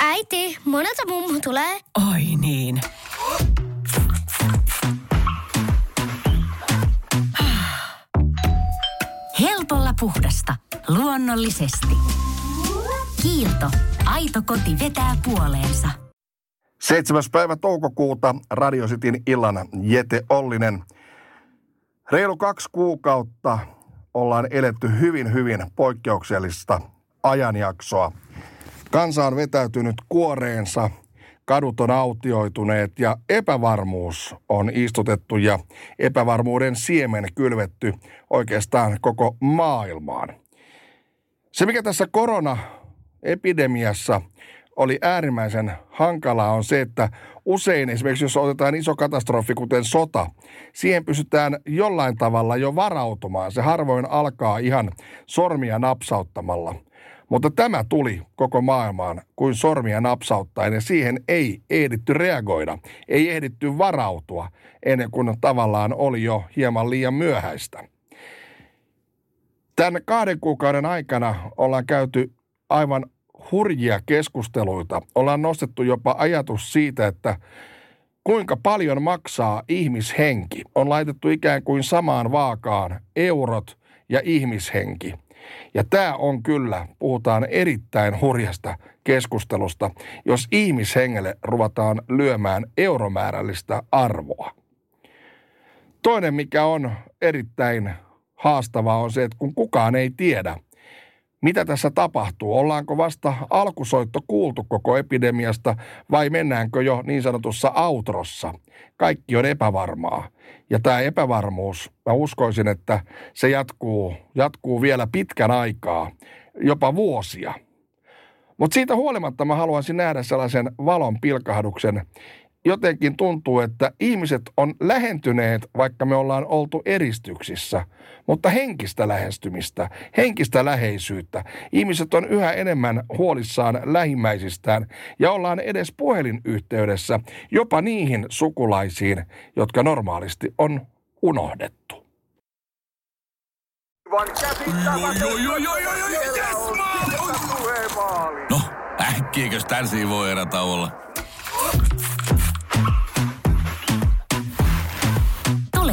Äiti, monelta mummu tulee? Oi niin. Helpolla puhdasta. Luonnollisesti. Kiilto. Aito koti vetää puoleensa. 7. päivä toukokuuta Radio Cityn illana Jete Ollinen. Reilu kaksi kuukautta ollaan eletty hyvin, hyvin poikkeuksellista ajanjaksoa. Kansa on vetäytynyt kuoreensa, kadut on autioituneet ja epävarmuus on istutettu ja epävarmuuden siemen kylvetty oikeastaan koko maailmaan. Se, mikä tässä korona-epidemiassa oli äärimmäisen hankalaa on se, että usein esimerkiksi jos otetaan iso katastrofi, kuten sota, siihen pystytään jollain tavalla jo varautumaan. Se harvoin alkaa ihan sormia napsauttamalla. Mutta tämä tuli koko maailmaan kuin sormia napsauttaen ja siihen ei ehditty reagoida, ei ehditty varautua ennen kuin tavallaan oli jo hieman liian myöhäistä. Tämän kahden kuukauden aikana ollaan käyty aivan hurjia keskusteluita. Ollaan nostettu jopa ajatus siitä, että kuinka paljon maksaa ihmishenki. On laitettu ikään kuin samaan vaakaan eurot ja ihmishenki. Ja tämä on kyllä, puhutaan erittäin hurjasta keskustelusta, jos ihmishengelle ruvataan lyömään euromäärällistä arvoa. Toinen, mikä on erittäin haastavaa, on se, että kun kukaan ei tiedä, mitä tässä tapahtuu? Ollaanko vasta alkusoitto kuultu koko epidemiasta vai mennäänkö jo niin sanotussa outrossa? Kaikki on epävarmaa. Ja tämä epävarmuus, mä uskoisin, että se jatkuu, jatkuu vielä pitkän aikaa, jopa vuosia. Mutta siitä huolimatta mä haluaisin nähdä sellaisen valon pilkahduksen, jotenkin tuntuu, että ihmiset on lähentyneet, vaikka me ollaan oltu eristyksissä, mutta henkistä lähestymistä, henkistä läheisyyttä. Ihmiset on yhä enemmän huolissaan lähimmäisistään ja ollaan edes puhelinyhteydessä jopa niihin sukulaisiin, jotka normaalisti on unohdettu. No, äkkiäkös tän voi erä